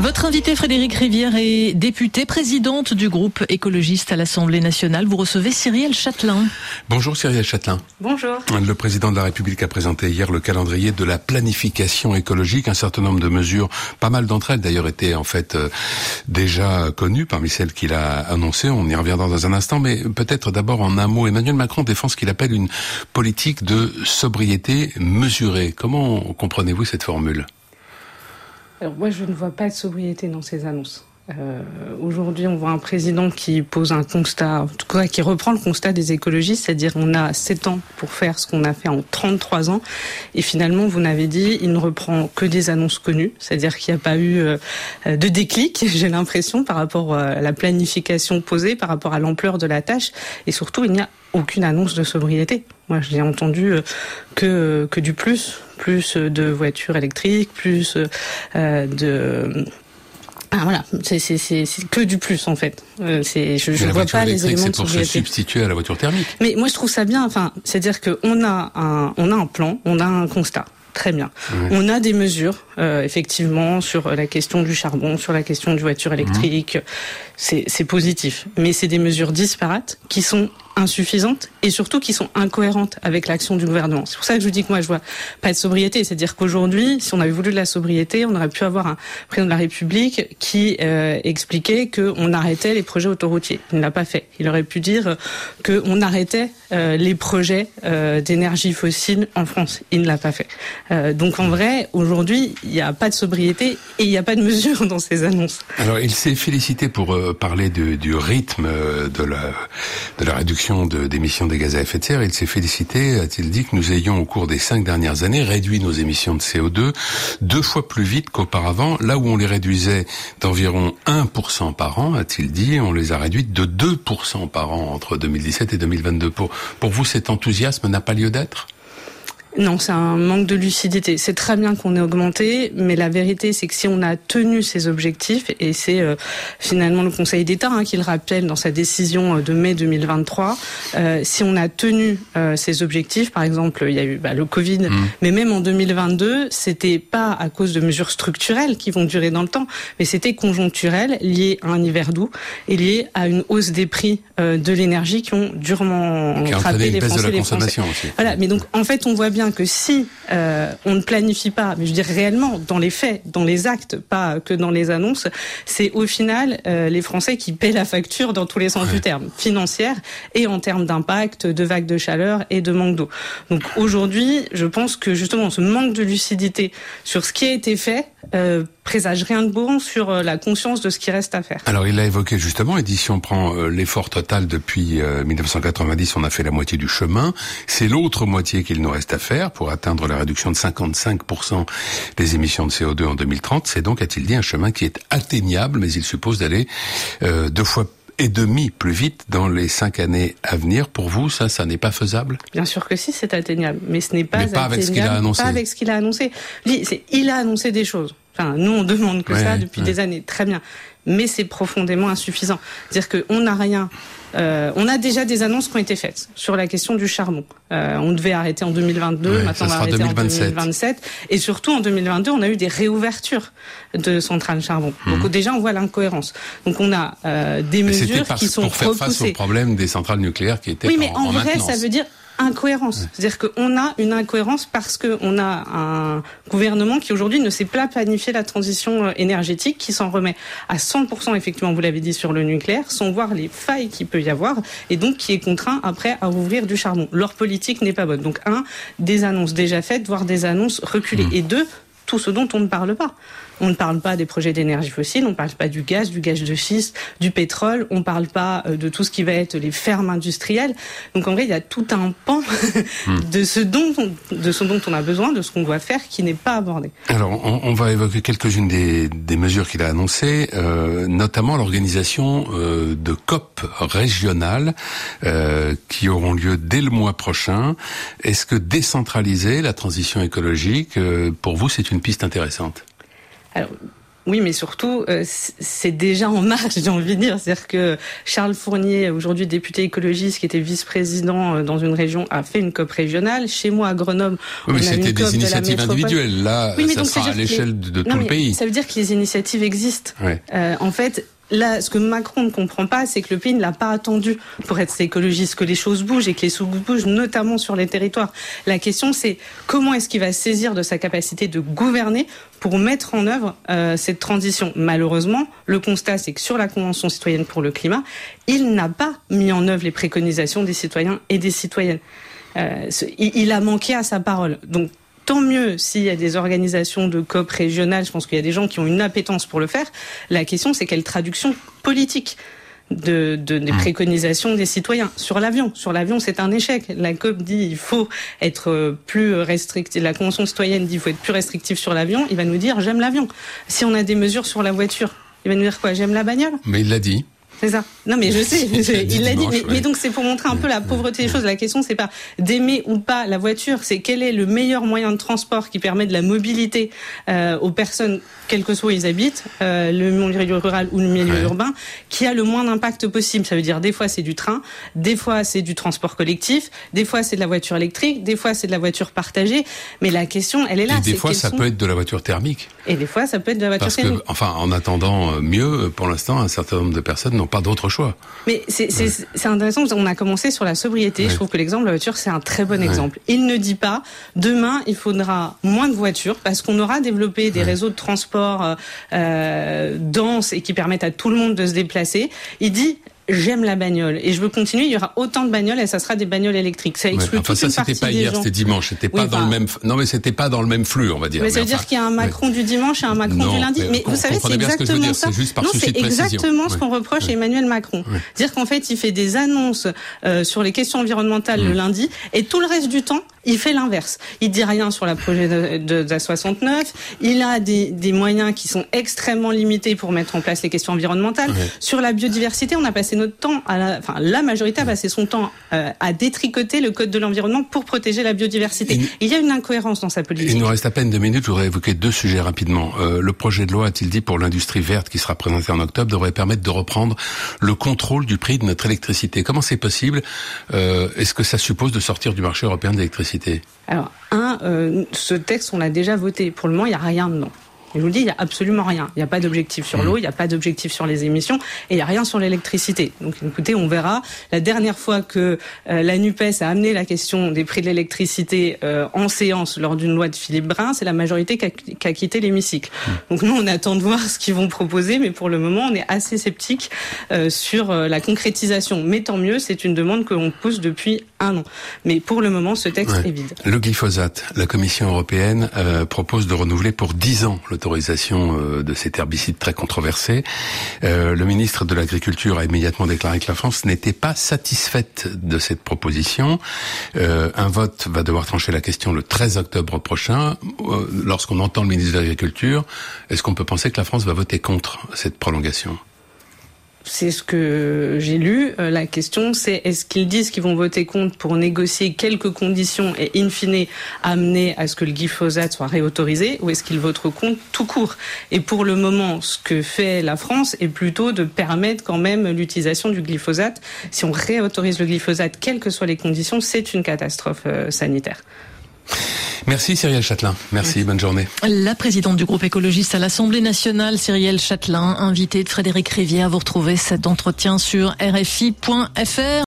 Votre invité Frédéric Rivière est députée présidente du groupe écologiste à l'Assemblée nationale. Vous recevez Cyrielle Châtelain. Bonjour Cyrielle Châtelain. Bonjour. Le président de la République a présenté hier le calendrier de la planification écologique. Un certain nombre de mesures, pas mal d'entre elles d'ailleurs étaient en fait euh, déjà connues parmi celles qu'il a annoncées. On y reviendra dans un instant, mais peut-être d'abord en un mot. Emmanuel Macron défend ce qu'il appelle une politique de sobriété mesurée. Comment comprenez-vous cette formule? Alors moi, je ne vois pas de sobriété dans ces annonces. Euh, Aujourd'hui, on voit un président qui pose un constat, en tout cas qui reprend le constat des écologistes, c'est-à-dire on a 7 ans pour faire ce qu'on a fait en 33 ans, et finalement, vous n'avez dit, il ne reprend que des annonces connues, c'est-à-dire qu'il n'y a pas eu euh, de déclic, j'ai l'impression, par rapport à la planification posée, par rapport à l'ampleur de la tâche, et surtout, il n'y a aucune annonce de sobriété. Moi, je n'ai entendu euh, que, que du plus, plus de voitures électriques, plus euh, de... Ah, voilà, c'est que du plus en fait. Euh, c'est, je, je vois pas les éléments de pour se substituer à la voiture thermique. Mais moi je trouve ça bien. Enfin, c'est-à-dire qu'on a un, on a un plan, on a un constat. Très bien. On a des mesures, euh, effectivement, sur la question du charbon, sur la question du voiture électrique. Mmh. C'est positif. Mais c'est des mesures disparates qui sont insuffisantes et surtout qui sont incohérentes avec l'action du gouvernement. C'est pour ça que je vous dis que moi je vois pas de sobriété. C'est-à-dire qu'aujourd'hui, si on avait voulu de la sobriété, on aurait pu avoir un président de la République qui euh, expliquait qu'on arrêtait les projets autoroutiers. Il ne l'a pas fait. Il aurait pu dire qu'on arrêtait euh, les projets euh, d'énergie fossile en France. Il ne l'a pas fait. Euh, donc en vrai, aujourd'hui, il n'y a pas de sobriété et il n'y a pas de mesure dans ces annonces. Alors il s'est félicité pour euh, parler de, du rythme de la, de la réduction d'émissions des gaz à effet de serre. Il s'est félicité, a-t-il dit, que nous ayons au cours des cinq dernières années réduit nos émissions de CO2 deux fois plus vite qu'auparavant. Là où on les réduisait d'environ 1% par an, a-t-il dit, on les a réduites de 2% par an entre 2017 et 2022. Pour, pour vous, cet enthousiasme n'a pas lieu d'être? Non, c'est un manque de lucidité. C'est très bien qu'on ait augmenté, mais la vérité, c'est que si on a tenu ces objectifs, et c'est euh, finalement le Conseil d'État hein, qui le rappelle dans sa décision euh, de mai 2023, euh, si on a tenu euh, ces objectifs, par exemple, il y a eu bah, le Covid, mmh. mais même en 2022, c'était pas à cause de mesures structurelles qui vont durer dans le temps, mais c'était conjoncturel, lié à un hiver doux et lié à une hausse des prix de l'énergie qui ont durement frappé les Français. De la consommation Aussi. Voilà, mais donc en fait, on voit bien que si euh, on ne planifie pas, mais je veux dire réellement, dans les faits, dans les actes, pas que dans les annonces, c'est au final euh, les Français qui paient la facture dans tous les sens ouais. du terme, financière et en termes d'impact, de vagues de chaleur et de manque d'eau. Donc aujourd'hui, je pense que justement ce manque de lucidité sur ce qui a été fait euh, présage rien de bon sur euh, la conscience de ce qui reste à faire. Alors il l'a évoqué justement, et dit si on prend euh, l'effort total depuis euh, 1990, on a fait la moitié du chemin, c'est l'autre moitié qu'il nous reste à faire pour atteindre la réduction de 55% des émissions de CO2 en 2030. C'est donc, a-t-il dit, un chemin qui est atteignable, mais il suppose d'aller euh, deux fois et demi plus vite dans les cinq années à venir. Pour vous, ça, ça n'est pas faisable? Bien sûr que si, c'est atteignable, mais ce n'est pas, mais pas avec ce qu'il a annoncé. Pas avec ce qu'il a annoncé. Il a annoncé des choses. Enfin, nous, on demande que ouais, ça depuis ouais. des années. Très bien. Mais c'est profondément insuffisant. C'est-à-dire qu'on n'a rien. Euh, on a déjà des annonces qui ont été faites sur la question du charbon. Euh, on devait arrêter en 2022, ouais, maintenant on va arrêter 2027. en 2027. Et surtout en 2022, on a eu des réouvertures de centrales charbon. Mmh. Donc déjà, on voit l'incohérence. Donc on a euh, des mesures qui sont pour faire repoussées. face au problème des centrales nucléaires qui étaient oui, mais en, en, en vrai, ça veut dire incohérence. C'est-à-dire qu'on a une incohérence parce qu'on a un gouvernement qui aujourd'hui ne sait pas planifier la transition euh, énergétique, qui s'en remet à 100%, effectivement, vous l'avez dit, sur le nucléaire, sans voir les failles qu'il peut y avoir, et donc qui est contraint après à ouvrir du charbon. Leur politique n'est pas bonne. Donc un, des annonces déjà faites, voire des annonces reculées. Mmh. Et deux, tout ce dont on ne parle pas. On ne parle pas des projets d'énergie fossile, on ne parle pas du gaz, du gaz de schiste, du pétrole, on ne parle pas euh, de tout ce qui va être les fermes industrielles. Donc en vrai, il y a tout un pan de, ce dont on, de ce dont on a besoin, de ce qu'on doit faire, qui n'est pas abordé. Alors, on, on va évoquer quelques-unes des, des, mesures qu'il a annoncées, euh, notamment l'organisation euh, de COP régionales euh, qui auront lieu dès le mois prochain. Est-ce que décentraliser la transition écologique, euh, pour vous, c'est une piste intéressante? Alors, Oui, mais surtout, euh, c'est déjà en marche, j'ai envie de dire. C'est-à-dire que Charles Fournier, aujourd'hui député écologiste, qui était vice-président euh, dans une région, a fait une COP régionale. Chez moi, à Grenoble, oui, mais c'était des initiatives individuelles. Là, oui, ça sera à l'échelle de, tout le pays. Ça veut dire que les initiatives existent. Euh, en fait, Là, ce que Macron ne comprend pas, c'est que le pays ne l'a pas attendu pour être écologiste, que les choses bougent et que les sous bougent, notamment sur les territoires. La question, c'est comment est-ce qu'il va saisir de sa capacité de gouverner pour mettre en œuvre euh, cette transition? Malheureusement, le constat, c'est que sur la Convention citoyenne pour le climat, il n'a pas mis en œuvre les préconisations des citoyens et des citoyennes. Euh, il a manqué à sa parole. Donc tant mieux s'il y a des organisations de COP régionales. Je pense qu'il y a des gens qui ont une appétence pour le faire. La question, c'est quelle traduction politique de, des mmh. préconisations des citoyens sur l'avion. Sur l'avion, c'est un échec. La COP dit il faut être plus restrictif. La Convention citoyenne dit il faut être plus restrictif sur l'avion. Il va nous dire j'aime l'avion. Si on a des mesures sur la voiture, il va nous dire quoi? J'aime la bagnole? Mais il l'a dit. C'est ça. Non, mais je sais, il l'a dit. Mais, donc c'est pour montrer un peu la pauvreté des choses. La question c'est pas d'aimer ou pas la voiture, c'est quel est le meilleur moyen de transport qui permet de la mobilité euh, aux personnes, quels que soit où ils habitent, euh, le milieu rural ou le milieu urbain, qui a le moins d'impact possible. Ça veut dire des fois c'est du train, des fois c'est du transport collectif, des fois c'est de la voiture électrique, des fois c'est de la voiture partagée. Mais la question, elle est là. Et des fois ça peut être de la voiture thermique. Et des fois ça peut être de la voiture Parce thermique. Que, enfin, en attendant euh, mieux, pour l'instant, un certain nombre de personnes n'ont pas d'autre choix. Mais c'est intéressant, on a commencé sur la sobriété. Je trouve que l'exemple de la voiture, c'est un très bon exemple. Il ne dit pas, demain, il faudra moins de voitures parce qu'on aura développé des réseaux de transport euh, euh, denses et qui permettent à tout le monde de se déplacer. Il dit, j'aime la bagnole et je veux continuer. Il y aura autant de bagnoles et ça sera des bagnoles électriques. Ça exclut enfin, ça, c'était pas hier, c'était dimanche. C'était pas dans le même. Non, mais c'était pas dans le même flux, on va dire. Mais, ça veut dire qu'il y a un Macron du dimanche et un Macron du lundi. Mais, vous savez, c'est exactement ça. non, c'est exactement ce qu'on reproche à Emmanuel Macron. Dire qu'en fait, il fait des annonces euh, sur les questions environnementales le mm. lundi et tout le reste du temps, il fait l'inverse. Il dit rien sur la projet de, de, de 69. Il a des, des, moyens qui sont extrêmement limités pour mettre en place les questions environnementales. Sur la biodiversité, on a passé notre temps, à la, enfin la majorité a passé son temps euh, à détricoter le code de l'environnement pour protéger la biodiversité. Il y a une incohérence dans sa politique. Il nous reste à peine deux minutes. Je voudrais évoquer deux sujets rapidement. Euh, le projet de loi, a-t-il dit, pour l'industrie verte qui sera présenté en octobre, devrait permettre de reprendre le contrôle du prix de notre électricité. Comment c'est possible euh, Est-ce que ça suppose de sortir du marché européen de alors, un, euh, ce texte, on l'a déjà voté. Pour le moment, il n'y a rien dedans. Et je vous le dis, il n'y a absolument rien. Il n'y a pas d'objectif sur l'eau, il n'y a pas d'objectif sur les émissions, et il n'y a rien sur l'électricité. Donc écoutez, on verra. La dernière fois que euh, la NUPES a amené la question des prix de l'électricité euh, en séance lors d'une loi de Philippe Brun, c'est la majorité qui a, quitté l'hémicycle. Donc nous, on attend de voir ce qu'ils vont proposer, mais pour le moment, on est assez sceptique euh, sur la concrétisation. Mais tant mieux, c'est une demande que l'on pose depuis un an. Mais pour le moment, ce texte est vide. Le glyphosate, la Commission européenne propose de renouveler pour 10 ans le l'autorisation euh, de cet herbicide très controversé. Euh, le ministre de l'Agriculture a immédiatement déclaré que la France n'était pas satisfaite de cette proposition. Euh, un vote va devoir trancher la question le 13 octobre prochain. Lorsqu'on entend le ministre de l'Agriculture, est-ce qu'on peut penser que la France va voter contre cette prolongation? C'est ce que j'ai lu. Euh, la question, c'est est-ce qu'ils disent qu'ils vont voter contre pour négocier quelques conditions et in fine amener à ce que le glyphosate soit réautorisé, ou est-ce qu'ils voteront contre tout court? Et pour le moment, ce que fait la France est plutôt de permettre quand même l'utilisation du glyphosate. Si on réautorise le glyphosate, quelles que soient les conditions, c'est une catastrophe euh, sanitaire. Merci Cyrielle Châtelain. Merci, bonne journée. La présidente du groupe écologiste à l'Assemblée nationale, Cyrielle Châtelain, invitée de Frédéric Rivière. Vous retrouvez cet entretien sur rfi.fr.